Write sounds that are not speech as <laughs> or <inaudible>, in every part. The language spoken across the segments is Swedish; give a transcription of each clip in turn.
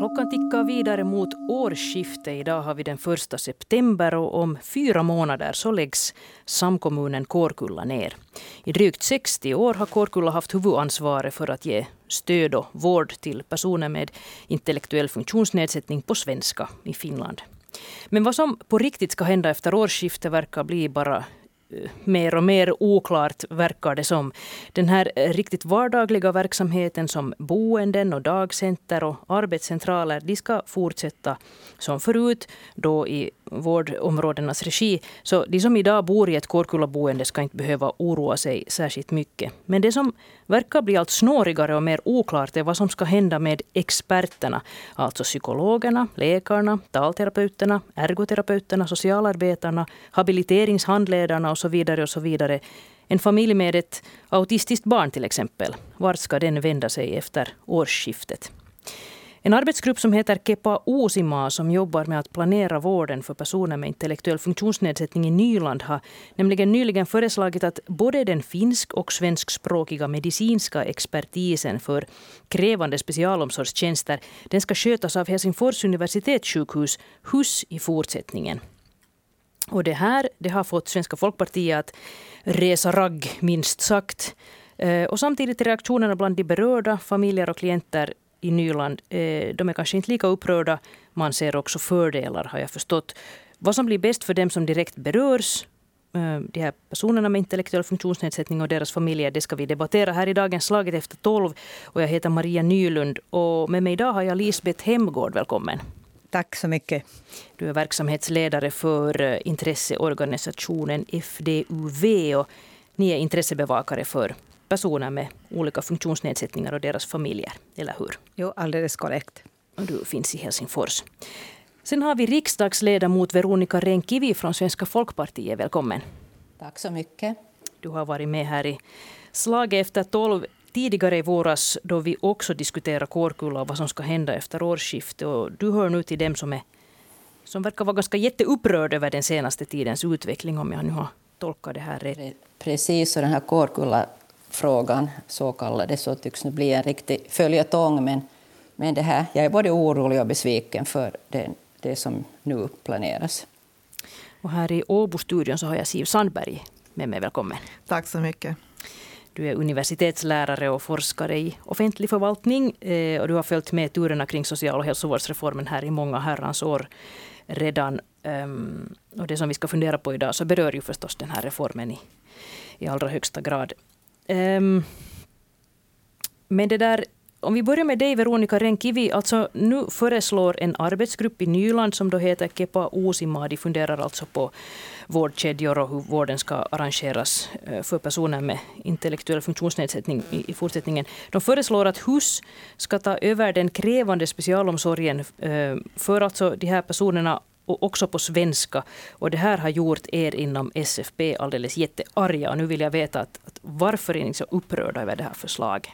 Klockan tickar vidare mot årsskiftet. Idag har vi den första september och om fyra månader så läggs samkommunen Kårkulla ner. I drygt 60 år har Kårkulla haft huvudansvaret för att ge stöd och vård till personer med intellektuell funktionsnedsättning på svenska i Finland. Men vad som på riktigt ska hända efter årsskiftet verkar bli bara mer och mer oklart verkar det som. Den här eh, riktigt vardagliga verksamheten som boenden och dagcenter och arbetscentraler, de ska fortsätta som förut, då i vårdområdenas regi. Så de som idag bor i ett Kårkullaboende ska inte behöva oroa sig särskilt mycket. Men det som verkar bli allt snårigare och mer oklart är vad som ska hända med experterna. Alltså psykologerna, läkarna, talterapeuterna, ergoterapeuterna, socialarbetarna, habiliteringshandledarna och så vidare. och så vidare. En familj med ett autistiskt barn till exempel. Vart ska den vända sig efter årsskiftet? En arbetsgrupp som heter Kepa Uusimaa som jobbar med att planera vården för personer med intellektuell funktionsnedsättning i Nyland har nämligen nyligen föreslagit att både den finsk och svenskspråkiga medicinska expertisen för krävande specialomsorgstjänster den ska skötas av Helsingfors universitetssjukhus HUS i fortsättningen. Och det här det har fått Svenska folkpartiet att resa ragg, minst sagt. Eh, och samtidigt är reaktionerna bland de berörda, familjer och klienter i Nyland, eh, de är kanske inte lika upprörda. Man ser också fördelar, har jag förstått. Vad som blir bäst för dem som direkt berörs, eh, de här personerna med intellektuell funktionsnedsättning och deras familjer, det ska vi debattera här i dagens Slaget efter tolv. Och jag heter Maria Nylund och med mig idag har jag Lisbeth Hemgård. Välkommen. Tack så mycket. Du är verksamhetsledare för eh, intresseorganisationen FDUV och ni är intressebevakare för personer med olika funktionsnedsättningar och deras familjer, eller hur? Jo, alldeles korrekt. Och du finns i Helsingfors. Sen har vi riksdagsledamot Veronica Renkivi från Svenska folkpartiet. Välkommen. Tack så mycket. Du har varit med här i Slaget efter tolv tidigare i våras då vi också diskuterade Kårkulla och vad som ska hända efter årsskiftet. Och du hör nu till dem som, är, som verkar vara ganska jätteupprörda över den senaste tidens utveckling om jag nu har tolkat det här rätt. Precis, och den här Kårkulla frågan, så kallade, så tycks nu bli en riktig följetong. Men, men det här, jag är både orolig och besviken för det, det som nu planeras. Och här i Åbo-studion så har jag Siv Sandberg med mig. Välkommen. Tack så mycket. Du är universitetslärare och forskare i offentlig förvaltning. Eh, och du har följt med turerna kring social och hälsovårdsreformen här i många herrans år redan. Ehm, och det som vi ska fundera på idag så berör ju förstås den här reformen i, i allra högsta grad. Um, men det där, om vi börjar med dig Veronica Renkivi. Alltså, nu föreslår en arbetsgrupp i Nyland som då heter Kepa Uusima. De funderar alltså på vårdkedjor och hur vården ska arrangeras eh, för personer med intellektuell funktionsnedsättning i fortsättningen. De föreslår att HUS ska ta över den krävande specialomsorgen eh, för alltså de här personerna och också på svenska. Och det här har gjort er inom SFP alldeles jättearga. Och nu vill jag veta att, att varför är ni så upprörda över det här förslaget?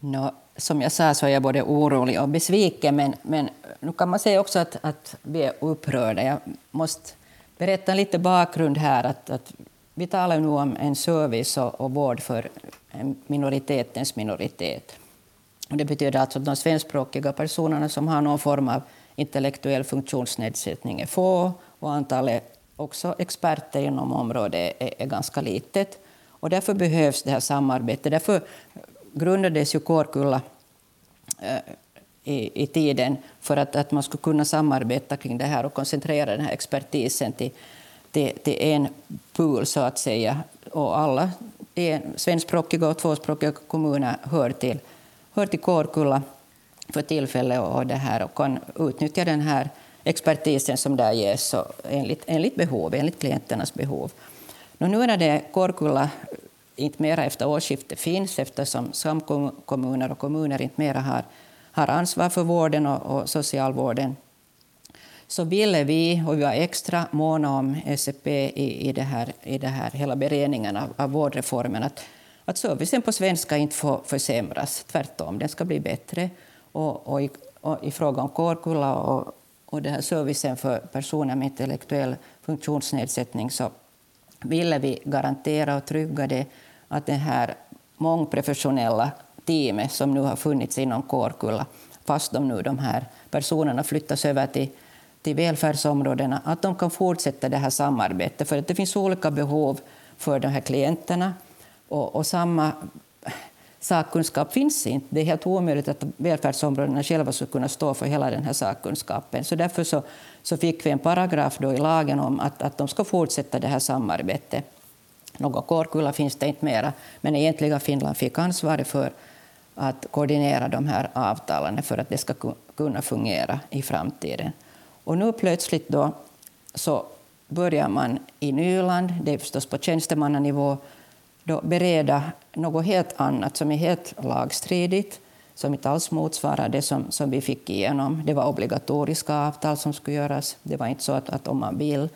No, som jag sa så är jag både orolig och besviken, men, men nu kan man säga också att, att vi är upprörda. Jag måste berätta lite bakgrund här. Att, att vi talar nu om en service och, och vård för minoritetens minoritet. Och det betyder alltså att de svenskspråkiga personerna som har någon form av intellektuell funktionsnedsättning är få och antalet också experter inom området är, är ganska litet. Och därför behövs det här samarbetet. Därför grundades ju Kårkulla eh, i, i tiden för att, att man skulle kunna samarbeta kring det här och koncentrera den här expertisen till, till, till en pool, så att säga. Och alla svenskspråkiga och tvåspråkiga kommuner hör till, hör till Kårkulla för tillfället och, det här, och kan utnyttja den här expertisen som där ges så enligt, enligt behov, enligt klienternas behov. nu när det Kårkulla inte mera efter årsskiftet finns eftersom samkommuner och kommuner inte mera har, har ansvar för vården och, och socialvården så ville vi, och vi var extra måna om SCP i, i, det här, i det här, hela beredningen av, av vårdreformen, att, att servicen på svenska inte får försämras. Tvärtom, den ska bli bättre. Och, och, i, och i, fråga om Kårkulla och, och det här servicen för personer med intellektuell funktionsnedsättning så ville vi garantera och trygga det att det här mångprofessionella teamet som nu har funnits inom Kårkulla fast de nu de här personerna flyttas över till, till välfärdsområdena, att de kan fortsätta det här samarbetet. För att det finns olika behov för de här klienterna och, och samma sakkunskap finns inte. Det är helt omöjligt att välfärdsområdena själva skulle kunna stå för hela den här sakkunskapen. Så därför så, så fick vi en paragraf då i lagen om att, att de ska fortsätta det här samarbetet. Någon Kårkulla finns det inte mera, men egentligen Finland fick ansvaret för att koordinera de här avtalen för att det ska kunna fungera i framtiden. Och nu plötsligt då så börjar man i Nyland, det är förstås på tjänstemannanivå, då bereda något helt annat som är helt lagstridigt, som inte alls motsvarar det som, som vi fick igenom. Det var obligatoriska avtal som skulle göras. Det var inte så att, att om man vill.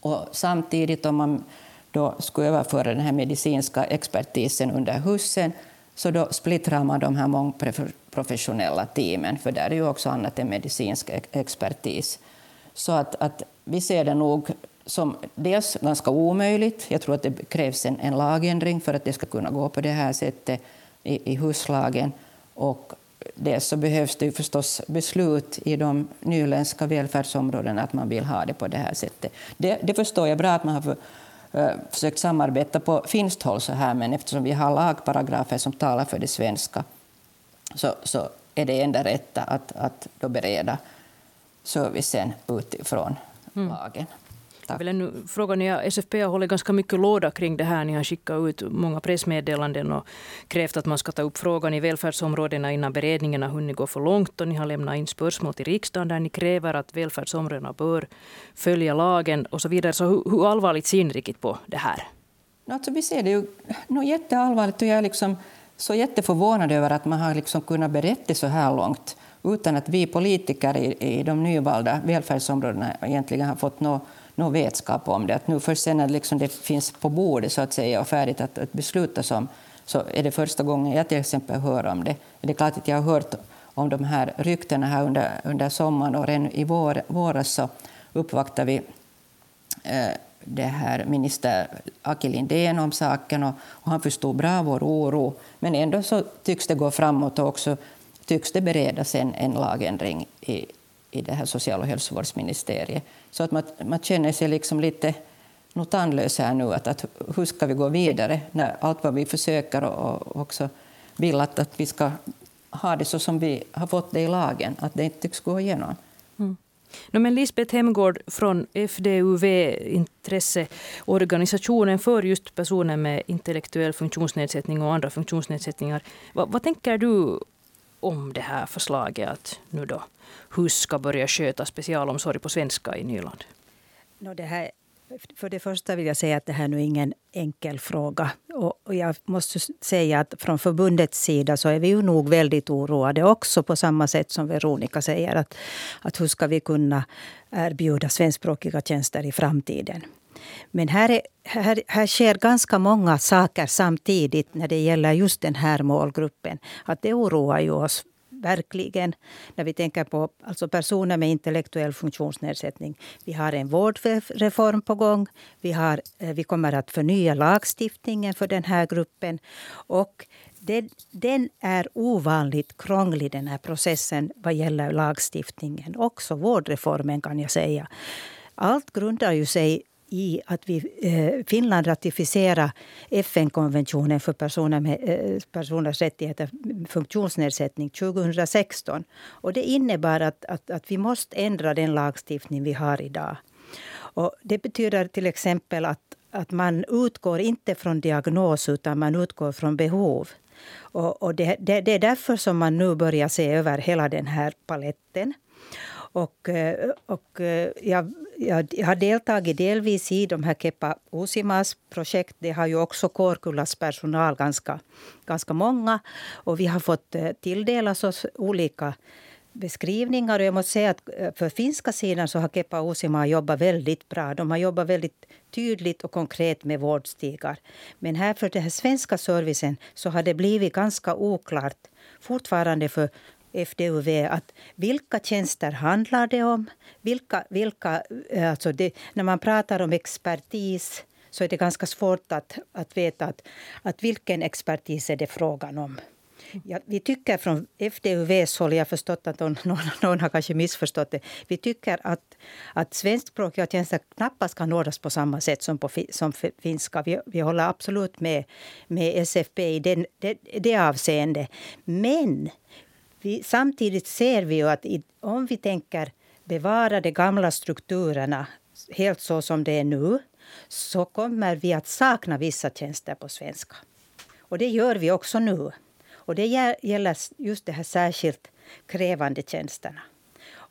Och samtidigt, om man då skulle överföra den här medicinska expertisen under husen så då splittrar man de här mångprofessionella teamen, för där är ju också annat än medicinsk expertis. Så att, att vi ser det nog som dels ganska omöjligt. Jag tror att det krävs en, en lagändring för att det ska kunna gå på det här sättet i, i huslagen. Och dels så behövs det ju förstås beslut i de nyländska välfärdsområdena att man vill ha det på det här sättet. Det, det förstår jag bra att man har för, uh, försökt samarbeta på finskt håll så här, men eftersom vi har lagparagrafer som talar för det svenska så, så är det enda rätta att, att då bereda servicen utifrån mm. lagen. Jag vill ännu fråga, ni har, SFP har hållit ganska mycket låda kring det här. Ni har skickat ut många pressmeddelanden och krävt att man ska ta upp frågan i välfärdsområdena innan beredningen har hunnit gå för långt. Och ni har lämnat in spörsmål till riksdagen där ni kräver att välfärdsområdena bör följa lagen och så vidare. Så hur, hur allvarligt ser ni riktigt på det här? Alltså, vi ser det ju no, jätteallvarligt och jag är liksom så jätteförvånad över att man har liksom kunnat berätta så här långt utan att vi politiker i, i de nyvalda välfärdsområdena egentligen har fått något någon vetskap om det. Att nu först sen när liksom det finns på bordet så att säga och färdigt att, att besluta om så är det första gången jag till exempel hör om det. Det är klart att jag har hört om de här ryktena här under, under sommaren och redan i vår, våras så uppvaktade vi eh, det här minister Aki Lindén om saken och, och, han förstod bra vår oro. Men ändå så tycks det gå framåt och också tycks det beredas en, en lagändring i, i det här social och hälsovårdsministeriet. Så att man, man känner sig liksom lite tandlös här nu. Att, att hur ska vi gå vidare när allt vad vi försöker och, också vill att, att vi ska ha det så som vi har fått det i lagen, att det inte tycks gå igenom. Mm. No, men Lisbeth Hemgård från FDUV, intresseorganisationen för just personer med intellektuell funktionsnedsättning och andra funktionsnedsättningar. Va, vad tänker du om det här förslaget att nu då HUS ska börja sköta specialomsorg på svenska i Nyland? No, det här, för det första vill jag säga att det här är ingen enkel fråga. Och jag måste säga att från förbundets sida så är vi ju nog väldigt oroade också på samma sätt som Veronica säger. Att, att hur ska vi kunna erbjuda svenskspråkiga tjänster i framtiden? Men här, är, här, här sker ganska många saker samtidigt när det gäller just den här målgruppen. Att det oroar ju oss verkligen. När vi tänker på alltså personer med intellektuell funktionsnedsättning. Vi har en vårdreform på gång. Vi, har, eh, vi kommer att förnya lagstiftningen för den här gruppen. Och den, den är ovanligt krånglig, den här processen vad gäller lagstiftningen. Också vårdreformen, kan jag säga. Allt grundar ju sig i att vi, eh, Finland ratificerade FN-konventionen för personer med eh, personers rättigheter funktionsnedsättning 2016. Och det innebär att, att, att vi måste ändra den lagstiftning vi har idag. Och det betyder till exempel att, att man utgår inte från diagnos utan man utgår från behov. Och, och det, det, det är därför som man nu börjar se över hela den här paletten. Och, eh, och eh, jag, jag, jag, har deltagit delvis i de här Kepa Usimas projekt. Det har ju också Kårkullas personal ganska, ganska många. Och vi har fått eh, tilldelas oss olika beskrivningar. Och jag måste säga att för finska sidan så har Kepa Usima jobbat väldigt bra. De har jobbat väldigt tydligt och konkret med vårdstigar. Men här för den här svenska servicen så har det blivit ganska oklart fortfarande för FDUV att vilka tjänster handlar det om? Vilka, vilka, eh, alltså det, när man pratar om expertis så är det ganska svårt att, att veta att, att vilken expertis är det frågan om. Ja, vi tycker från FDUVs håll, jag har förstått att <laughs> någon, någon har kanske missförstått det. Vi tycker att, att svenskspråkiga tjänster knappast kan ordnas på samma sätt som, på, som finska. Vi, vi håller absolut med, med SFP i den, det, det avseendet. Men vi, samtidigt ser vi ju att i, om vi tänker bevara de gamla strukturerna helt så som det är nu så kommer vi att sakna vissa tjänster på svenska. Och det gör vi också nu. Och det gäller just de här särskilt krävande tjänsterna.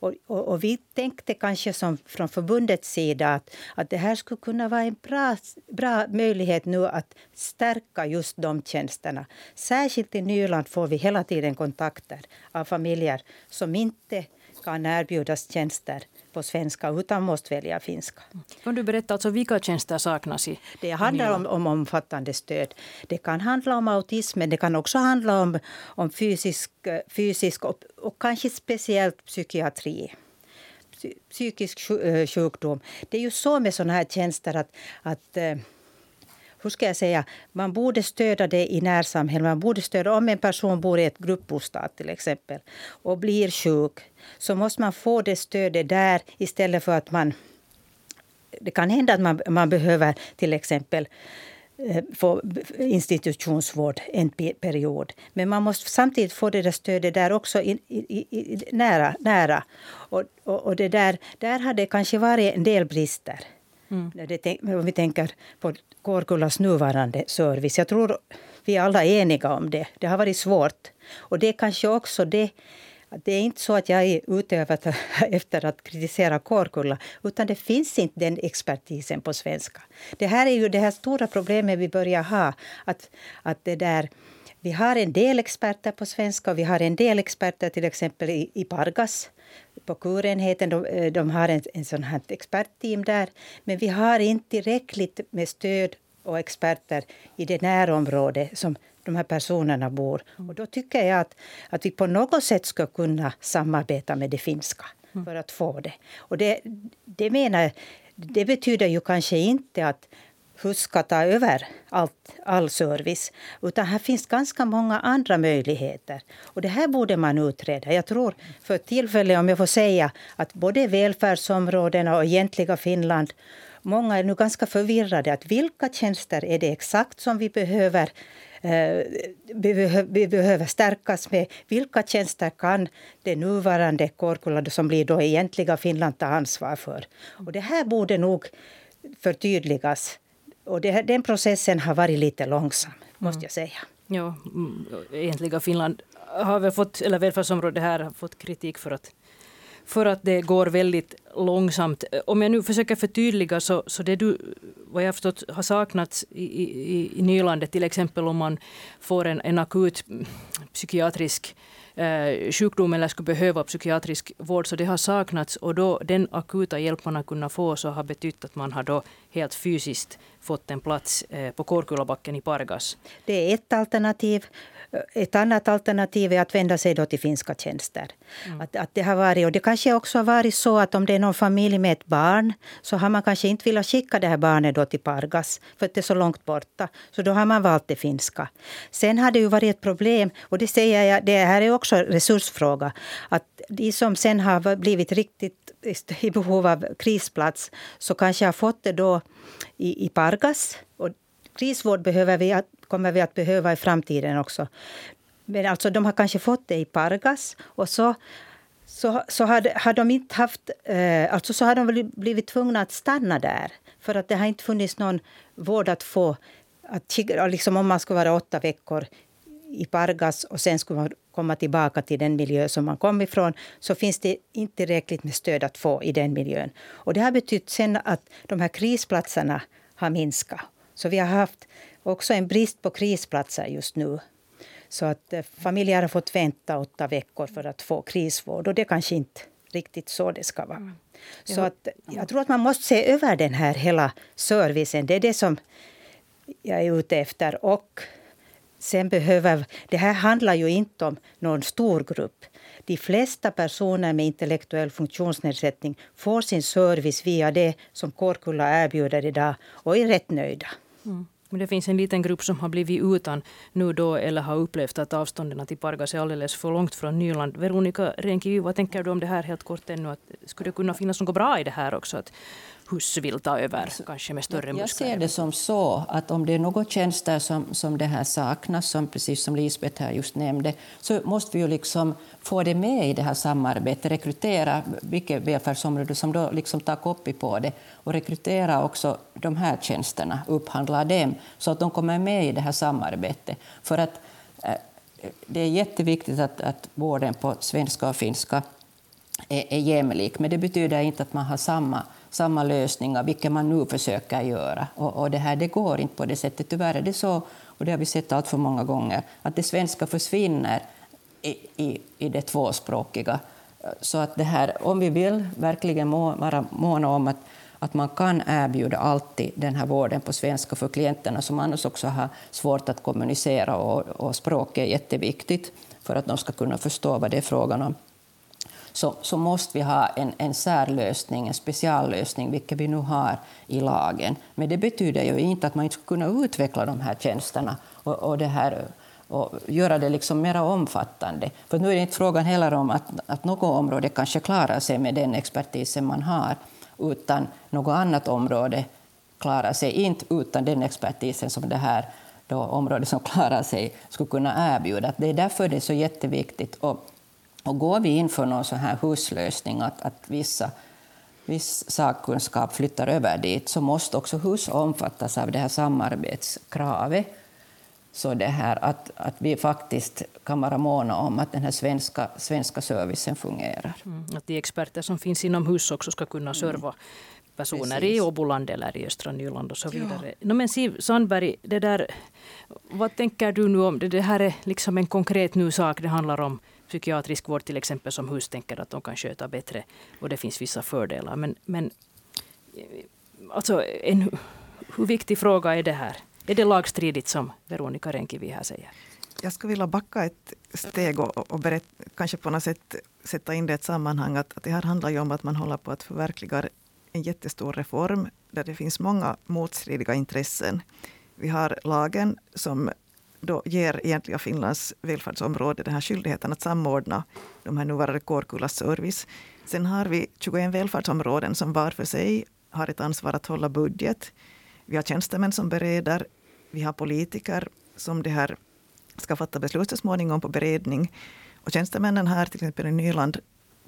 Och, och, och, vi tänkte kanske som från förbundets sida att, att det här skulle kunna vara en bra, bra möjlighet nu att stärka just de tjänsterna. Särskilt i Nyland får vi hela tiden kontakter av familjer som inte kan erbjudas tjänster på svenska utan måste välja finska. Kan du berätta alltså vilka tjänster saknas i Det handlar om, om omfattande stöd. Det kan handla om autism, men det kan också handla om, om fysisk, fysisk och, och kanske speciellt psykiatri psykisk eh, sjukdom. Det är ju så med såna här tjänster att, att eh, hur ska jag säga, man borde stödja det i närsamhället. Man borde stödja om en person bor i ett gruppbostad till exempel och blir sjuk så måste man få det stödet där istället för att man... Det kan hända att man, man behöver till exempel eh, få institutionsvård en period. Men man måste samtidigt få det där stödet där också i, i, i, nära. nära. Och, och, och, det där, där har det kanske varit en del brister. Mm. Det, om vi tänker på Kårkullas nuvarande service. Jag tror vi är alla eniga om det. Det har varit svårt. Och det är kanske också det det är inte så att jag är ute <laughs> efter att kritisera Kårkulla utan det finns inte den expertisen på svenska. Det här är ju det här stora problemet vi börjar ha. Att, att det där, vi har en del experter på svenska och vi har en del experter till exempel i, i Pargas på kurenheten. De, eh, de har en, en sån här expertteam där. Men vi har inte tillräckligt med stöd och experter i det närområde som de här personerna bor. Och då tycker jag att, att vi på något sätt ska kunna samarbeta med det finska för att få det. Och det, det menar det betyder ju kanske inte att HUS ska ta över allt, all service. Utan här finns ganska många andra möjligheter. Och det här borde man utreda. Jag tror för tillfället, om jag får säga, att både välfärdsområdena och egentliga Finland Många är nu ganska förvirrade. att Vilka tjänster är det exakt som vi behöver eh, vi behöver stärkas med. Vilka tjänster kan det nuvarande Korkula, som blir då egentliga Finland, ta ansvar för? Och det här borde nog förtydligas och det, den processen har varit lite långsam, måste jag säga. Ja, mm, egentliga Finland har väl fått, eller välfärdsområdet här har fått kritik för att för att det går väldigt långsamt. Om jag nu försöker förtydliga så, så det du vad jag förstått har saknats i, i, i Nylandet till exempel om man får en, en akut psykiatrisk eh, sjukdom eller skulle behöva psykiatrisk vård. Så det har saknats och då den akuta hjälp man har kunnat få så har betytt att man har då helt fysiskt fått en plats eh, på Kårkullabacken i Pargas. Det är ett alternativ. Ett annat alternativ är att vända sig då till finska tjänster. Mm. Att, att det, har varit, och det kanske också har varit så att om det är någon familj med ett barn så har man kanske inte velat skicka det här barnet då till Pargas för att det är så långt borta. Så då har man valt det finska. Sen har det ju varit ett problem, och det säger jag, det här är också en resursfråga, att de som sen har blivit riktigt i behov av krisplats så kanske har fått det då i, i Pargas. Och krisvård behöver vi, kommer vi att behöva i framtiden också. Men alltså, de har kanske fått det i Pargas och så så, så har, har de inte haft... Eh, alltså så har de blivit tvungna att stanna där. För att det har inte funnits någon vård att få. Att, liksom om man skulle vara åtta veckor i Pargas och sen skulle man komma tillbaka till den miljö som man kom ifrån så finns det inte tillräckligt med stöd att få i den miljön. Och det har betytt sen att de här krisplatserna har minskat. Så vi har haft också en brist på krisplatser just nu. Så att eh, familjer har fått vänta åtta veckor för att få krisvård. Och det är kanske inte riktigt så det ska vara. Så att, jag tror att man måste se över den här hela servicen. Det är det som jag är ute efter. Och sen behöver... Det här handlar ju inte om någon stor grupp. De flesta personer med intellektuell funktionsnedsättning får sin service via det som Kårkulla erbjuder idag och är rätt nöjda. Mm. Men det finns en liten grupp som har blivit utan nu då eller har upplevt att avstånden till Pargas är alldeles för långt från Nyland. Veronica Renkivi, vad tänker du om det här helt kort ännu? Att skulle det kunna finnas något bra i det här också? Att hus vill ta över, kanske med större muskler? Jag ser det som så att om det är något tjänster som, som det här saknas, som precis som Lisbeth här just nämnde, så måste vi ju liksom få det med i det här samarbetet, rekrytera vilket välfärdsområde som då liksom tar kopi på det och rekrytera också de här tjänsterna, upphandla dem så att de kommer med i det här samarbetet. För att eh, det är jätteviktigt att, att vården på svenska och finska är, är jämlik, men det betyder inte att man har samma samma lösningar, vilket man nu försöker göra. Och, och, det här det går inte på det sättet. Tyvärr är det så, och det har vi sett allt för många gånger, att det svenska försvinner i, i, i det tvåspråkiga. Så att det här, om vi vill verkligen må, vara måna om att, att man kan erbjuda alltid den här vården på svenska för klienterna som annars också har svårt att kommunicera och, och språket är jätteviktigt för att de ska kunna förstå vad det är frågan om så, så måste vi ha en, en särlösning, en speciallösning, vilket vi nu har i lagen. Men det betyder ju inte att man inte ska kunna utveckla de här tjänsterna och, och det här och göra det liksom mer omfattande. För nu är det inte frågan heller om att, att något område kanske klarar sig med den expertisen man har, utan något annat område klarar sig inte utan den expertisen som det här då, området som klarar sig skulle kunna erbjuda. Det är därför det är så jätteviktigt. Och och går vi in för någon sån här huslösning, att, att vissa, viss sakkunskap flyttar över dit, så måste också hus omfattas av det här samarbetskravet. Så det här att, att vi faktiskt kan vara måna om att den här svenska, svenska servicen fungerar. Mm, att de experter som finns inom hus också ska kunna serva mm. personer Precis. i Åboland eller i östra Nyland och så vidare. Ja. No, men Siv Sandberg, det där, vad tänker du nu om det? Det här är liksom en konkret nu sak. Det handlar om psykiatrisk vård till exempel som hus tänker att de kan sköta bättre. Och det finns vissa fördelar. Men, men eh, alltså, en, hur viktig fråga är det här? Är det lagstridigt som Veronica Renkivi här säger? Jag skulle vilja backa ett steg och, och berätt, kanske på något sätt sätta in det i ett sammanhang. Att, att det här handlar ju om att man håller på att förverkliga en jättestor reform där det finns många motstridiga intressen. Vi har lagen som då ger egentligen Finlands välfärdsområde den här skyldigheten att samordna de här nuvarande Kårkullas service. Sen har vi 21 välfärdsområden som var för sig har ett ansvar att hålla budget. Vi har tjänstemän som bereder. Vi har politiker som det här ska fatta beslut så småningom på beredning. Och tjänstemännen här, till exempel i Nyland,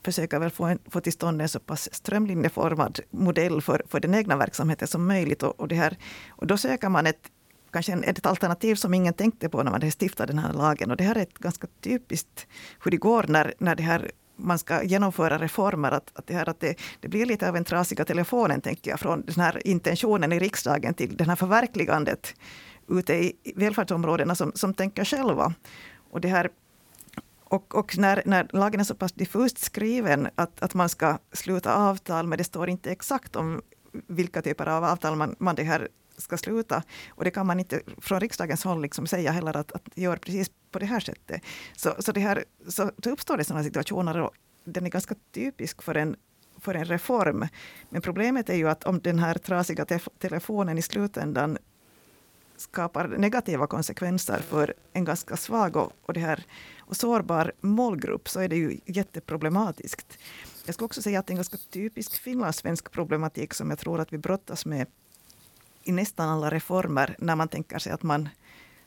försöker väl få, en, få till stånd en så pass strömlinjeformad modell för, för den egna verksamheten som möjligt. Och, och, det här, och då söker man ett kanske ett alternativ som ingen tänkte på när man stiftade den här lagen. Och det här är ett ganska typiskt hur det går när, när det här man ska genomföra reformer, att, att, det, här, att det, det, blir lite av en trasiga telefonen, tänker jag, från den här intentionen i riksdagen till det här förverkligandet ute i välfärdsområdena som, som tänker själva. Och, det här, och, och när, när lagen är så pass diffust skriven att, att man ska sluta avtal, men det står inte exakt om vilka typer av avtal man, man det här ska sluta. Och det kan man inte från riksdagens håll liksom säga heller att, att gör precis på det här sättet. Så, så, det här, så, då uppstår det sådana situationer och den är ganska typisk för en för en reform. Men problemet är ju att om den här trasiga te telefonen i slutändan skapar negativa konsekvenser för en ganska svag och, och, det här, och sårbar målgrupp så är det ju jätteproblematiskt. Jag skulle också säga att det är en ganska typisk finlandssvensk problematik som jag tror att vi brottas med i nästan alla reformer när man tänker sig att man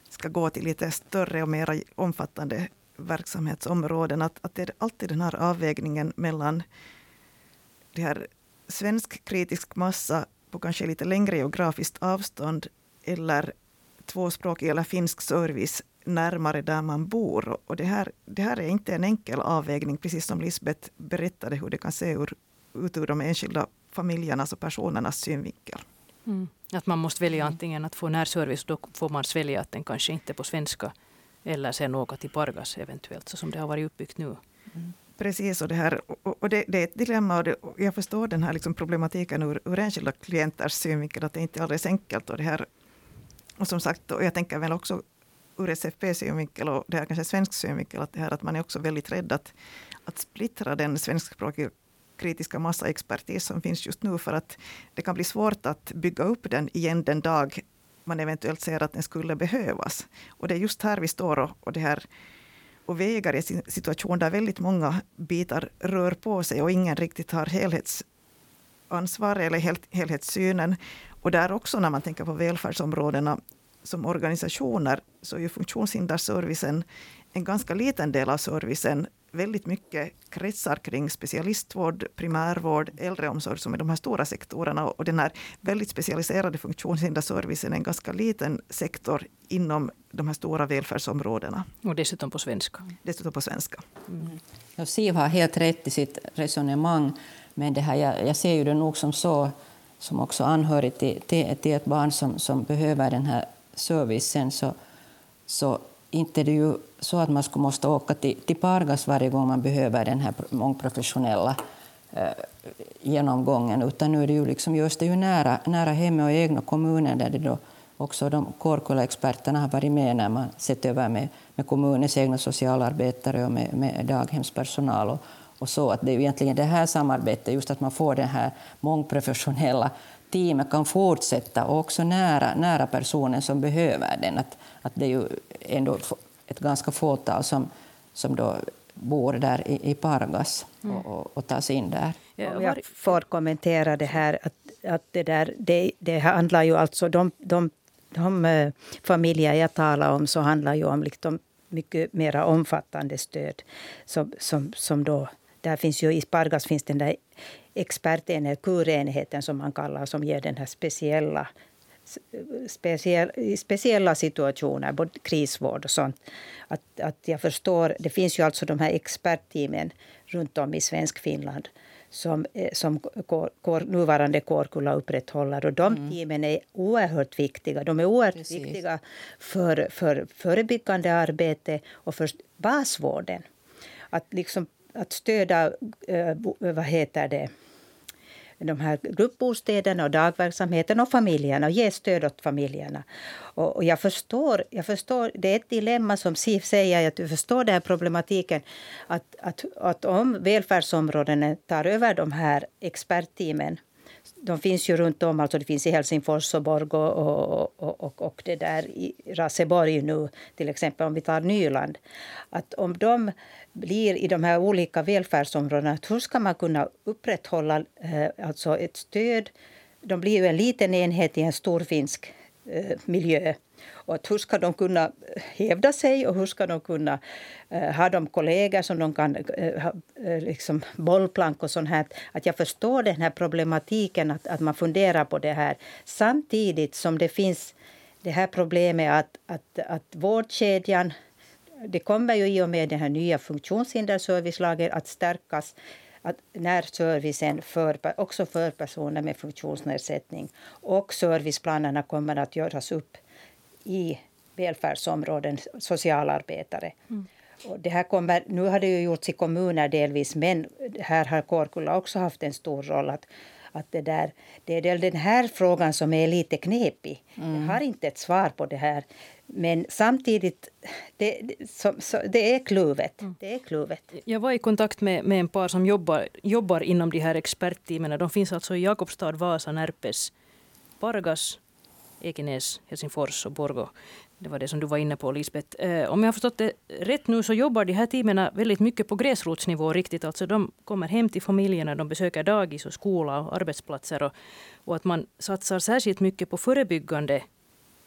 ska gå till lite större och mer omfattande verksamhetsområden. Att, att det är alltid den här avvägningen mellan det här svensk kritisk massa på kanske lite längre geografiskt avstånd eller tvåspråkig eller finsk service närmare där man bor. Och det, här, det här är inte en enkel avvägning, precis som Lisbeth berättade hur det kan se ur, ut ur de enskilda familjernas och personernas synvinkel. Mm. Att man måste välja antingen att få närservice, då får man svälja att den kanske inte är på svenska. Eller sen åka till Pargas eventuellt, så som det har varit uppbyggt nu. Mm. Precis, och det, här, och det, det, är ett dilemma. Och, det, och jag förstår den här liksom problematiken ur, ur enskilda klienters synvinkel, att det inte är alldeles enkelt. Och, det här, och som sagt, och jag tänker väl också ur SFPs synvinkel och det här kanske svensk synvinkel, att, det här, att man är också väldigt rädd att, att splittra den svenskspråkiga kritiska massaexpertis som finns just nu för att det kan bli svårt att bygga upp den igen den dag man eventuellt ser att den skulle behövas. Och det är just här vi står och, och det här och vägar i en situation där väldigt många bitar rör på sig och ingen riktigt har helhetsansvar eller hel, helhetssynen. Och där också när man tänker på välfärdsområdena som organisationer så är ju funktionshinderservicen en ganska liten del av servicen väldigt mycket kretsar kring specialistvård, primärvård, äldreomsorg som är de här stora sektorerna. Och den här väldigt specialiserade funktionshinderservicen är en ganska liten sektor inom de här stora välfärdsområdena. Och dessutom på svenska. Dessutom på svenska. Mm. Ja, Siv har helt rätt i sitt resonemang. Men det här, jag, jag ser ju det nog som så, som också anhörig till, till, till ett barn som, som behöver den här servicen, så, så inte är det ju så att man skulle måste åka till, till Pargas varje gång man behöver den här mångprofessionella eh, genomgången, utan nu är det ju liksom, just det ju nära, nära hemmet och egna kommunen där det då också de Kårkulla-experterna har varit med när man sett över med, med kommunens egna socialarbetare och med, med daghemspersonal och, och så. Att det är egentligen det här samarbetet, just att man får det här mångprofessionella teamet kan fortsätta och också nära, nära personen som behöver den. Att, att det är ju ändå ett ganska fåtal som, som då bor där i, i Pargas mm. och, och, och tas in där. Om jag får kommentera det här. Att, att det, där, det, det handlar ju alltså... De, de, de uh, familjer jag talar om så handlar ju om liksom mycket mer omfattande stöd. Som, som, som då, där finns ju, I Pargas finns den där expertenhet, kurenheten som man kallar som ger den här speciella speciell, speciella situationer, både krisvård och sånt. Att, att jag förstår, det finns ju alltså de här expertteamen runt om i svensk Finland som, eh, som kår, kår, nuvarande Kårkulla upprätthåller. Och de mm. teamen är oerhört viktiga. De är oerhört Precis. viktiga för, för förebyggande arbete och för basvården. Att, liksom, att stödja eh, vad heter det, de här gruppbostäderna och dagverksamheten och familjerna och ge stöd åt familjerna. Och, och, jag, förstår, jag förstår, det är ett dilemma som Siv säger, att du förstår den här problematiken att, att, att om välfärdsområdena tar över de här expertteamen de finns ju runt om. Alltså det finns i Helsingfors och Borgå och, och, och, och, det där i Raseborg nu, till exempel om vi tar Nyland. Att om de blir i de här olika välfärdsområdena, hur ska man kunna upprätthålla eh, alltså ett stöd? De blir ju en liten enhet i en stor finsk Eh, miljö. Och hur ska de kunna eh, hävda sig och hur ska de kunna eh, ha de kollegor som de kan Eh, ha eh, liksom bollplank och sånt här. Att jag förstår den här problematiken, att, att man funderar på det här. Samtidigt som det finns det här problemet att, att, att vårdkedjan det kommer ju i och med den här nya funktionshinderservicelagen att stärkas att närservicen för, också för personer med funktionsnedsättning. Och serviceplanerna kommer att göras upp i välfärdsområden, socialarbetare. Mm. Och det här kommer, nu har det ju gjorts i kommuner delvis, men här har Kårkulla också haft en stor roll. Att, att det, där, det är den här frågan som är lite knepig. Mm. Jag har inte ett svar på det här. Men samtidigt, det, så, så, det är kluvet. Mm. Det är kluvet. Jag var i kontakt med, med en par som jobbar, jobbar inom de här expertteamen. De finns alltså i Jakobstad, Vasa, Närpes, Pargas, Ekenäs, Helsingfors och Borgå. Det var det som du var inne på, Lisbeth. Eh, om jag har förstått det rätt nu så jobbar de här teamen väldigt mycket på gräsrotsnivå. riktigt. Alltså de kommer hem till familjerna, de besöker dagis och skola och arbetsplatser. Och, och att man satsar särskilt mycket på förebyggande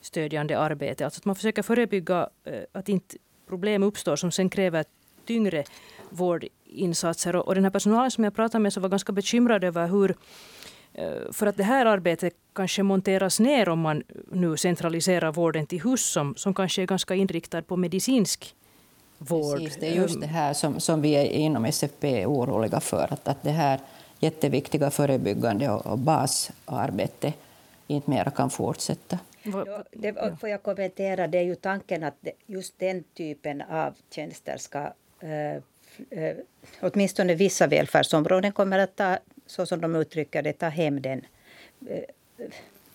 stödjande arbete. Alltså att man försöker förebygga eh, att inte problem uppstår som sen kräver tyngre vårdinsatser. Och den här personalen som jag pratade med så var ganska bekymrad över hur för att det här arbetet kanske monteras ner om man nu centraliserar vården till hus som, som kanske är ganska inriktad på medicinsk vård. Precis, det är just det här som, som vi är inom SFP oroliga för. Att, att det här jätteviktiga förebyggande och, och basarbete inte mera kan fortsätta. Ja, det, får jag kommentera? Det är ju tanken att just den typen av tjänster ska eh, eh, åtminstone vissa välfärdsområden kommer att ta så som de uttrycker det, ta hem den, eh,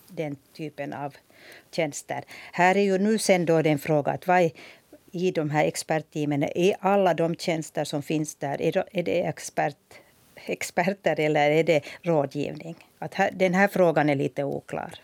den typen av tjänster. Här är ju nu sen då den frågan att vad är, i de här expertteamen, är alla de tjänster som finns där, är det expert, experter eller är det rådgivning? Att här, den här frågan är lite oklar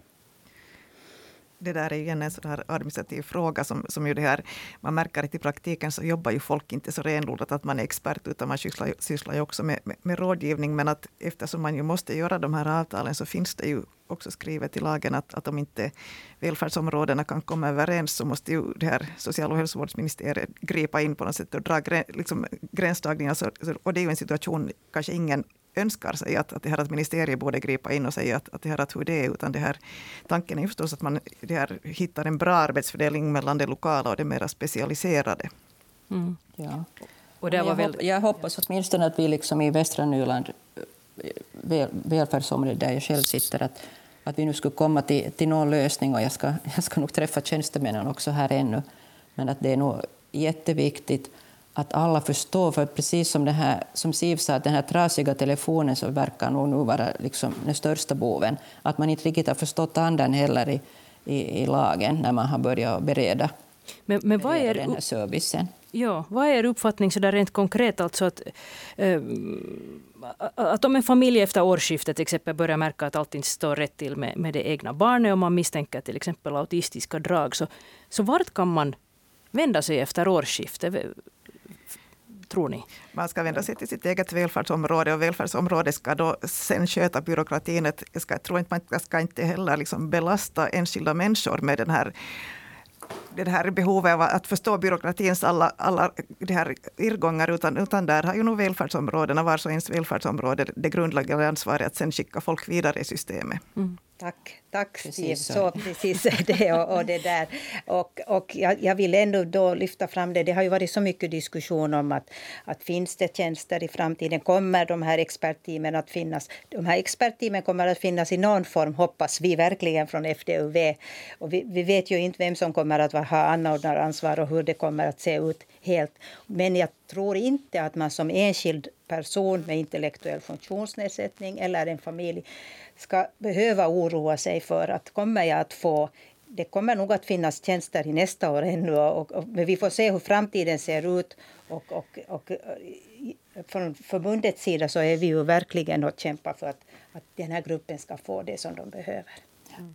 det där är igen en sån här administrativ fråga som, som ju det här, man märker att i praktiken så jobbar ju folk inte så renodlat att man är expert, utan man sysslar, sysslar ju också med, med, med rådgivning. Men att eftersom man ju måste göra de här avtalen så finns det ju också skrivet i lagen att, att om inte välfärdsområdena kan komma överens så måste ju det här social och hälsovårdsministeriet gripa in på något sätt och dra liksom, gränsdragningar. Så, och det är ju en situation kanske ingen önskar sig att, att, det här att ministeriet borde gripa in och säga att, att det här att hur det är, utan det här, tanken är förstås att man det här, hittar en bra arbetsfördelning mellan det lokala och det mera specialiserade. Mm. Ja. Och det var väl... jag, hoppas åtminstone att vi liksom i västra Nyland, väl, välfärdsområdet där jag själv sitter, att, att vi nu skulle komma till, till någon lösning. Och jag ska, <laughs> jag ska nog träffa tjänstemännen också här ännu. Men att det är nog jätteviktigt att alla förstår, för precis som, det här, som Siv sa, att den här trasiga telefonen så verkar nog nu vara liksom den största boven. Att man inte riktigt har förstått andan heller i, i, i lagen när man har börjat bereda, men, men vad är den här servicen. Ja, vad är er uppfattning så där rent konkret? Alltså att, äh, att om en familj efter årsskiftet till exempel börjar märka att allt inte står rätt till med, med det egna barnet och man misstänker till exempel autistiska drag, så, så vart kan man vända sig efter årsskiftet? Tror ni? Man ska vända sig till sitt eget välfärdsområde och välfärdsområdet ska då sen sköta byråkratin. Jag, ska, jag tror inte man ska inte heller liksom belasta enskilda människor med den här det här behovet av att förstå byråkratins alla, alla de här irrgångar, utan, utan där har ju nog välfärdsområdena, vars och ens välfärdsområde, det grundläggande ansvaret att sen skicka folk vidare i systemet. Mm. Tack, tack Steve. Så precis det och, och det där. Och, och jag, jag, vill ändå då lyfta fram det. Det har ju varit så mycket diskussion om att, att finns det tjänster i framtiden? Kommer de här expertteamen att finnas? De här expertteamen kommer att finnas i någon form, hoppas vi verkligen från FDUV. Och vi, vi vet ju inte vem som kommer att ha anordnaransvar och hur det kommer att se ut helt. Men jag tror inte att man som enskild person med intellektuell funktionsnedsättning eller en familj ska behöva oroa sig för att kommer jag att få det kommer nog att finnas tjänster i nästa år ännu, och, och, men vi får se hur framtiden ser ut. Och, och, och, eh, från förbundets sida så är vi ju verkligen och kämpar för att, att den här gruppen ska få det som de behöver.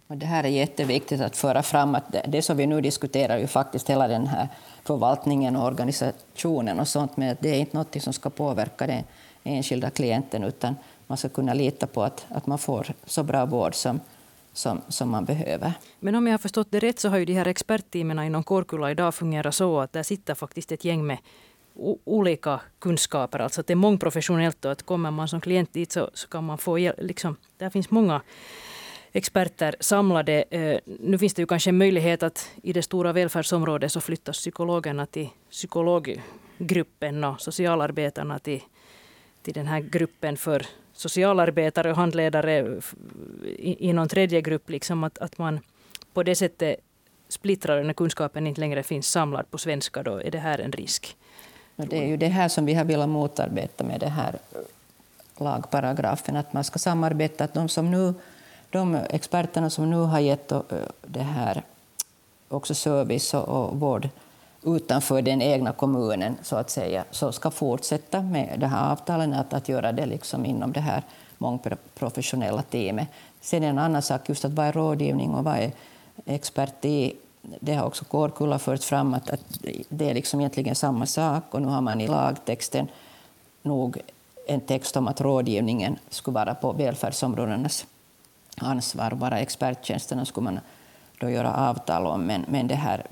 Och det här är jätteviktigt att föra fram att det, det som vi nu diskuterar ju faktiskt hela den här förvaltningen och organisationen och sånt, men det är inte något som ska påverka den enskilda klienten, utan man ska kunna lita på att, att man får så bra vård som, som, som man behöver. Men om jag har förstått det rätt så har ju de här expertteamen inom Korkula idag fungerat så att där sitter faktiskt ett gäng med olika kunskaper. Alltså att det är mångprofessionellt och att kommer man som klient dit så, så kan man få hjälp. Liksom, där finns många experter samlade. Eh, nu finns det ju kanske en möjlighet att i det stora välfärdsområdet så flyttas psykologerna till psykologgruppen och socialarbetarna till, till den här gruppen för socialarbetare och handledare i, någon tredje grupp. Liksom att, att man på det sättet splittrar när kunskapen inte längre finns samlad på svenska. Då är det här en risk. Det är ju det här som vi har velat motarbeta med den här lagparagrafen, att man ska samarbeta. Att de, som nu, de experterna som nu har gett eh, det här också service och vård utanför den egna kommunen så att säga, så ska fortsätta med det här avtalen, att, att göra det liksom inom det här mångprofessionella teamet. Sen en annan sak, just att vad är rådgivning och vad är expert i det har också Kårkulla fört fram att, att det är liksom egentligen samma sak och nu har man i lagtexten nog en text om att rådgivningen skulle vara på välfärdsområdenas ansvar bara experttjänsterna skulle man då göra avtal om. Men, men det här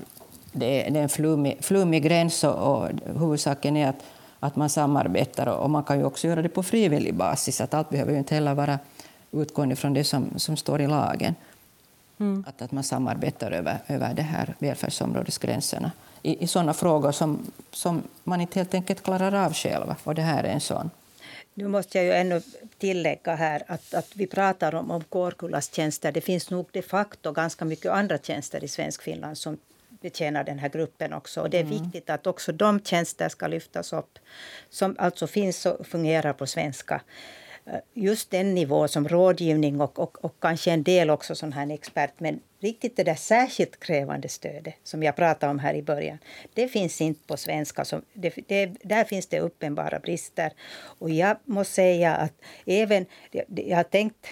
det är, det är en flummig, flummig gräns och, och huvudsaken är att, att man samarbetar och, och, man kan ju också göra det på frivillig basis. Att allt behöver ju inte heller vara utgående från det som, som står i lagen. Mm. Att, att man samarbetar över, över det här välfärdsområdesgränserna i, i sådana frågor som, som man inte helt enkelt klarar av själva. Och det här är en sån. Nu måste jag ju ännu tillägga här att, att vi pratar om, om Kårkullas tjänster. Det finns nog de facto ganska mycket andra tjänster i svensk Finland som betjänar den här gruppen också. Och det är mm. viktigt att också de tjänster ska lyftas upp som alltså finns och fungerar på svenska. Eh, just den nivå som rådgivning och, och, och kanske en del också sån här expert. Men riktigt det där särskilt krävande stödet som jag pratade om här i början. Det finns inte på svenska. Som, det, det, där finns det uppenbara brister. Och jag måste säga att även... Jag har tänkt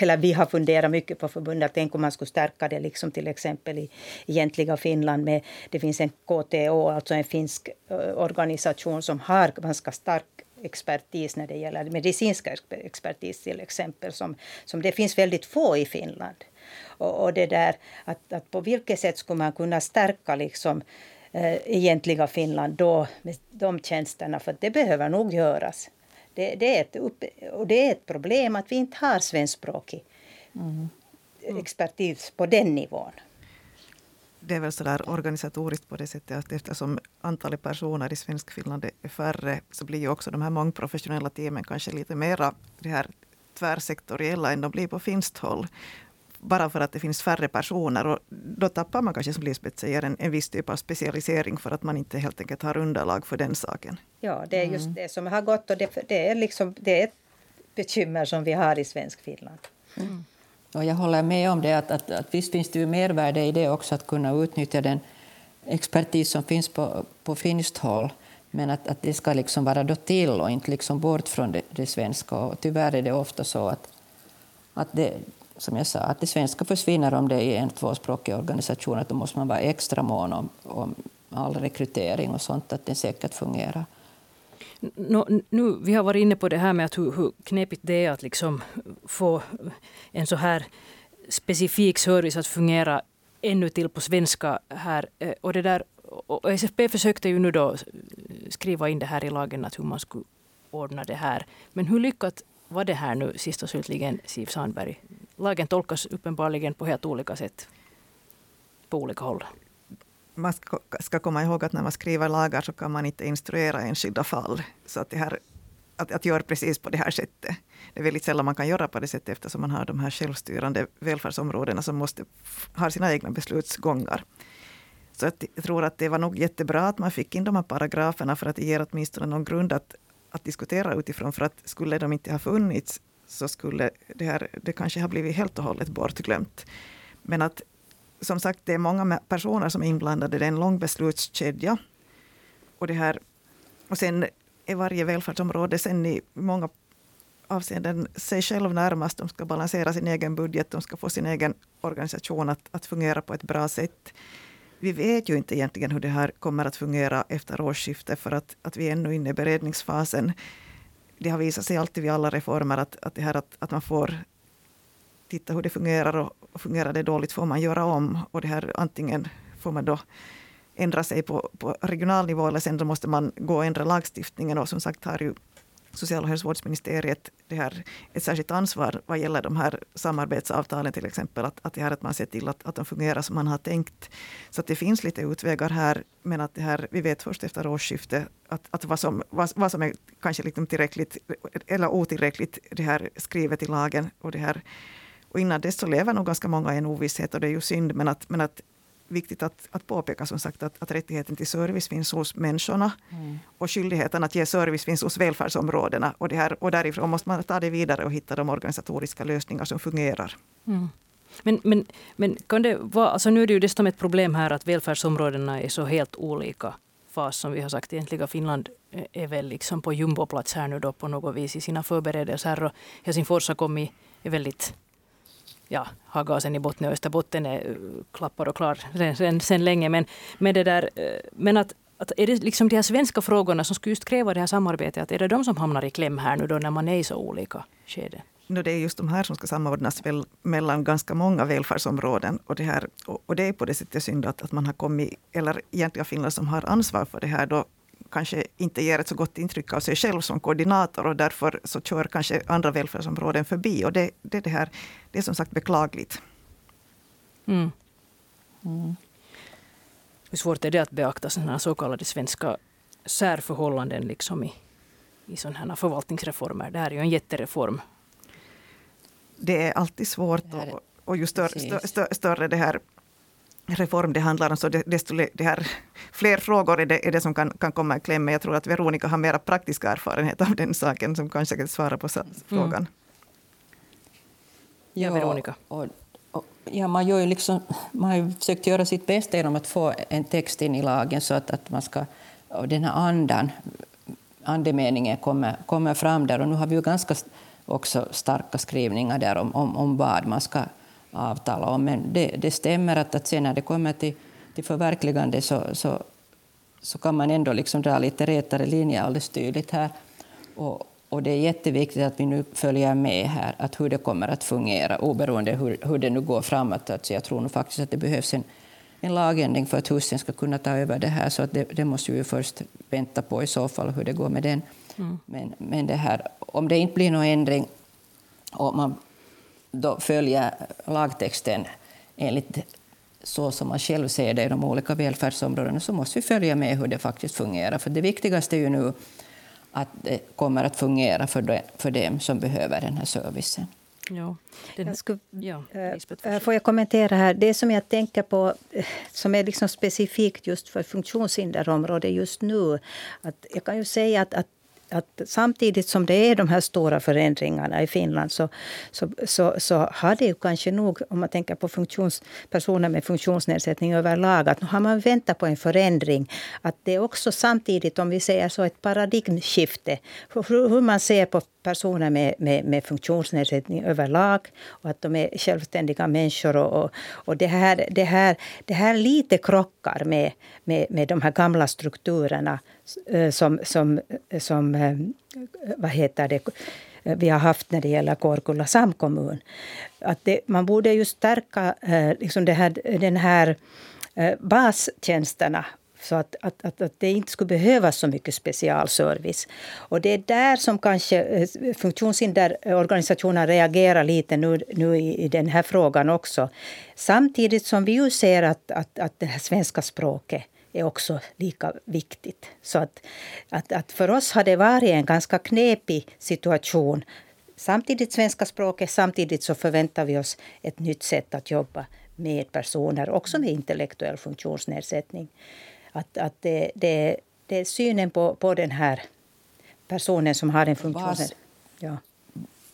eller vi har funderat mycket på förbundet. Tänk om man skulle stärka det liksom till exempel i egentliga Finland. Med, det finns en KTO, alltså en finsk eh, organisation som har ganska stark expertis när det gäller medicinsk expertis till exempel. Som, som det finns väldigt få i Finland. Och, och det där att, att på vilket sätt skulle man kunna stärka liksom, eh, egentliga Finland då med de tjänsterna? För det behöver nog göras. Det, det, är ett upp, och det är ett problem att vi inte har svenskspråkig mm. expertis på den nivån. Det är väl så där organisatoriskt på det sättet att eftersom antalet personer i Svenskfinland är färre så blir ju också de här mångprofessionella teamen kanske lite mera det här tvärsektoriella än de blir på finskt håll bara för att det finns färre personer. Och då tappar man kanske, som Lisbeth säger, en, en viss typ av specialisering för att man inte helt enkelt har underlag för den saken. Ja, det är just mm. det som har gått och det, det, är, liksom, det är ett bekymmer som vi har i svensk Finland. Mm. Och jag håller med om det, att, att, att visst finns det ju mervärde i det också att kunna utnyttja den expertis som finns på, på finskt håll. Men att, att det ska liksom vara då till och inte liksom bort från det, det svenska. Och tyvärr är det ofta så att, att det, som jag sa, att det svenska försvinner om det är en tvåspråkig organisation. Att då måste man vara extra mån om, om all rekrytering och sånt, att det säkert fungerar. No, nu, vi har varit inne på det här med att hur, hur knepigt det är att liksom få en så här specifik service att fungera ännu till på svenska här. Eh, och, det där, och SFP försökte ju nu då skriva in det här i lagen att hur man skulle ordna det här. Men hur lyckat var det här nu sist och slutligen, Siv Sandberg? Lagen tolkas uppenbarligen på helt olika sätt på olika håll. Man ska, ska komma ihåg att när man skriver lagar så kan man inte instruera enskilda fall. Så att, det här, att, att göra precis på det här sättet. Det är väldigt sällan man kan göra på det sättet eftersom man har de här självstyrande välfärdsområdena som måste ha sina egna beslutsgångar. Så att jag tror att det var nog jättebra att man fick in de här paragraferna för att det ger åtminstone någon grund att, att diskutera utifrån. För att skulle de inte ha funnits så skulle det här det kanske ha blivit helt och hållet bortglömt. Men att som sagt, det är många personer som är inblandade. Det är en lång beslutskedja. Och, det här, och sen är varje välfärdsområde sen i många avseenden sig själv närmast. De ska balansera sin egen budget, de ska få sin egen organisation att, att fungera på ett bra sätt. Vi vet ju inte egentligen hur det här kommer att fungera efter årsskiftet, för att, att vi är ännu inne i beredningsfasen det har visat sig alltid vid alla reformer att, att, det här att, att man får titta hur det fungerar och fungerar det dåligt får man göra om. Och det här antingen får man då ändra sig på, på regional nivå eller sen då måste man gå och ändra lagstiftningen. Och som sagt har ju social och hälsovårdsministeriet det här, ett särskilt ansvar vad gäller de här samarbetsavtalen till exempel. Att, att, det här, att man ser till att, att de fungerar som man har tänkt. Så att det finns lite utvägar här. Men att det här, vi vet först efter årsskiftet att, att vad, som, vad, vad som är kanske liksom tillräckligt eller otillräckligt det här skrivet i lagen. Och, det här, och innan dess så lever nog ganska många i en ovisshet och det är ju synd. Men att, men att viktigt att, att påpeka som sagt att, att rättigheten till service finns hos människorna. Mm. Och skyldigheten att ge service finns hos välfärdsområdena. Och, det här, och därifrån måste man ta det vidare och hitta de organisatoriska lösningar som fungerar. Mm. Men, men, men kan det vara, alltså nu är det ju dessutom ett problem här att välfärdsområdena är så helt olika fas som vi har sagt. Egentligen Finland är väl liksom på jumboplats här nu då på något vis i sina förberedelser. Och Helsingfors har kommit är väldigt ja, har gasen i botten och Österbotten är eh, klappar och klar sen, sen, sen länge. Men, men, det där, eh, men att, att är det liksom de här svenska frågorna som skulle just kräva det här samarbetet, att är det de som hamnar i kläm här nu då när man är i så olika skeden? No, det är just de här som ska samordnas väl mellan ganska många välfärdsområden. Och det, här, och, och det är på det sättet synd att, att man har kommit, eller egentligen Finland som har ansvar för det här, då kanske inte ger ett så gott intryck av sig själv som koordinator och därför så kör kanske andra välfärdsområden förbi. Och det, det, det, här, det är som sagt beklagligt. Mm. Mm. Hur svårt är det att beakta sådana så kallade svenska särförhållanden liksom i, i sådana här förvaltningsreformer? Det här är ju en jättereform. Det är alltid svårt och, och ju större, större, större det här reform det handlar om, så desto det här, fler frågor är det, är det som kan, kan komma i kläm. Men jag tror att Veronica har mera praktisk erfarenhet av den saken, som kanske kan svara på mm. frågan. Mm. Ja, Veronica. Och, och, ja, man, gör ju liksom, man har ju försökt göra sitt bästa genom att få en text in i lagen så att, att man ska, och den här andan, andemeningen kommer, kommer fram där. Och nu har vi ju ganska också starka skrivningar där om, om, om vad man ska avtala om. Men det, det stämmer att, att sen när det kommer till, till förverkligande så, så, så kan man ändå liksom dra lite rätare linjer alldeles tydligt här. Och, och det är jätteviktigt att vi nu följer med här, att hur det kommer att fungera oberoende hur, hur det nu går framåt. Alltså jag tror nog faktiskt att det behövs en, en lagändring för att husen ska kunna ta över det här. Så att det, det måste vi först vänta på i så fall, hur det går med den. Mm. Men, men det här, om det inte blir någon ändring och man då följer lagtexten enligt så som man själv ser det i de olika välfärdsområdena så måste vi följa med hur det faktiskt fungerar. För det viktigaste är ju nu att det kommer att fungera för, de, för dem som behöver den här servicen. Ja, den, jag skulle, ja, äh, får jag kommentera här? Det som jag tänker på, eh, som är liksom specifikt just för funktionshinderområdet just nu. Att jag kan ju säga att, att att samtidigt som det är de här stora förändringarna i Finland så, så, så, så har det ju kanske nog, om man tänker på personer med funktionsnedsättning överlag, att nu har man väntat på en förändring. Att det är också samtidigt, om vi säger så, ett paradigmskifte. Hur, hur man ser på personer med, med, med funktionsnedsättning överlag och att de är självständiga människor. Och, och det, här, det, här, det här lite krockar med, med, med de här gamla strukturerna Eh, som, som, eh, som eh, vad heter det, vi har haft när det gäller Kårkulla samkommun. Att det, man borde ju stärka liksom det här, den här bastjänsterna så att, att, att, att, det inte skulle behövas så mycket specialservice. Och det är där som kanske funktionshinderorganisationerna reagerar lite nu, nu i, i, den här frågan också. Samtidigt som vi ju ser att, att, att det här svenska språket är också lika viktigt. Så att, att, att för oss har det varit en ganska knepig situation. Samtidigt svenska språket, samtidigt så förväntar vi oss ett nytt sätt att jobba med personer, också med intellektuell funktionsnedsättning. Att, att det, det, det är synen på, på den här personen som har en funktion. Bas, ja.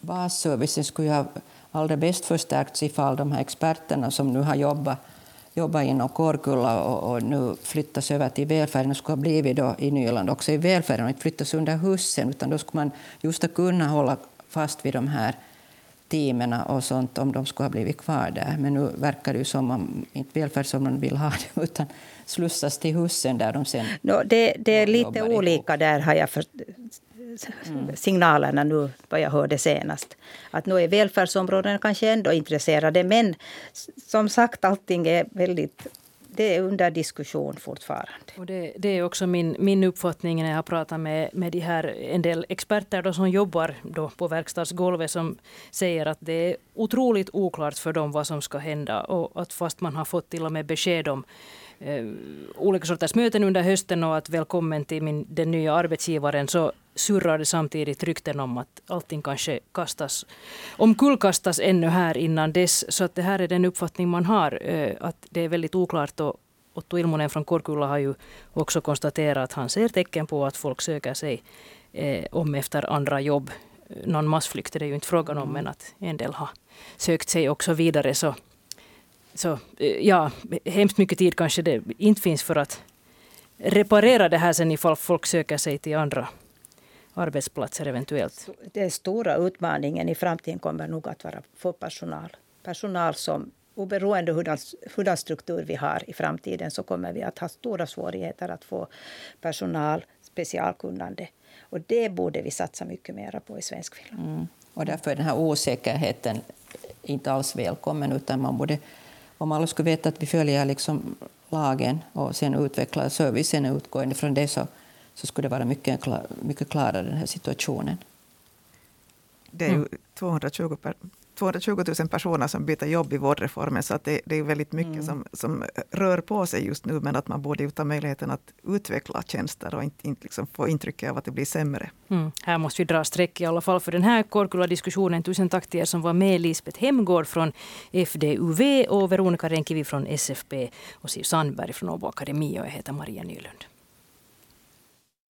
Basservicen skulle ha allra bäst förstärkts ifall de här experterna som nu har jobbat jobbat inom Kårkulla och, och, nu flyttas över till välfärden och skulle ha blivit då i Nyland också i välfärden och inte flyttas under husen utan då skulle man just kunna hålla fast vid de här teamen och sånt om de skulle ha blivit kvar där. Men nu verkar det ju som om inte välfärdsområden vill ha det <laughs> utan slussas till husen där de sen... No, det, det är lite olika ihop. där har jag för, mm. Mm. signalerna nu, vad jag hörde senast. Att nu är välfärdsområdena kanske ändå intresserade men som sagt allting är väldigt det är under diskussion fortfarande. Och det, det, är också min, min uppfattning när jag pratar med, med de här, en del experter då som jobbar då på verkstadsgolvet som säger att det är otroligt oklart för dem vad som ska hända. Och att fast man har fått till och med besked om olika sorters möten under hösten och att välkommen till min, den nya arbetsgivaren så surrar det samtidigt rykten om att allting kanske kastas, omkullkastas ännu här innan dess. Så att det här är den uppfattning man har, eh, att det är väldigt oklart. Och Otto Ilmonen från Korkulla har ju också konstaterat att han ser tecken på att folk söker sig eh, om efter andra jobb. Någon massflykt är det ju inte frågan om, men att en del har sökt sig också vidare. Så så eh, ja, hemskt mycket tid kanske det inte finns för att reparera det här sen ifall folk söker sig till andra arbetsplatser eventuellt. Den stora utmaningen i framtiden kommer nog att vara få personal. Personal som oberoende hurdan, hurdan struktur vi har i framtiden så kommer vi att ha stora svårigheter att få personal, specialkunnande. Och det borde vi satsa mycket mer på i svensk film. Mm. Och därför är den här osäkerheten inte alls välkommen utan man borde om alla skulle veta att vi följer liksom lagen och sen utvecklar servicen utgående från det så, så skulle det vara mycket, mycket klarare den här situationen. Det är ju 220 mm. per, 220 000 personer som byter jobb i vårdreformen, så att det, det är väldigt mycket mm. som, som rör på sig just nu, men att man borde ju ta möjligheten att utveckla tjänster och inte, inte liksom få intrycket av att det blir sämre. Mm. Här måste vi dra streck i alla fall för den här Korkula-diskussionen. Tusen tack till er som var med. Lisbeth Hemgård från FDUV och Veronica Renkivi från SFP och Siv Sandberg från Åbo Akademi och jag heter Maria Nylund.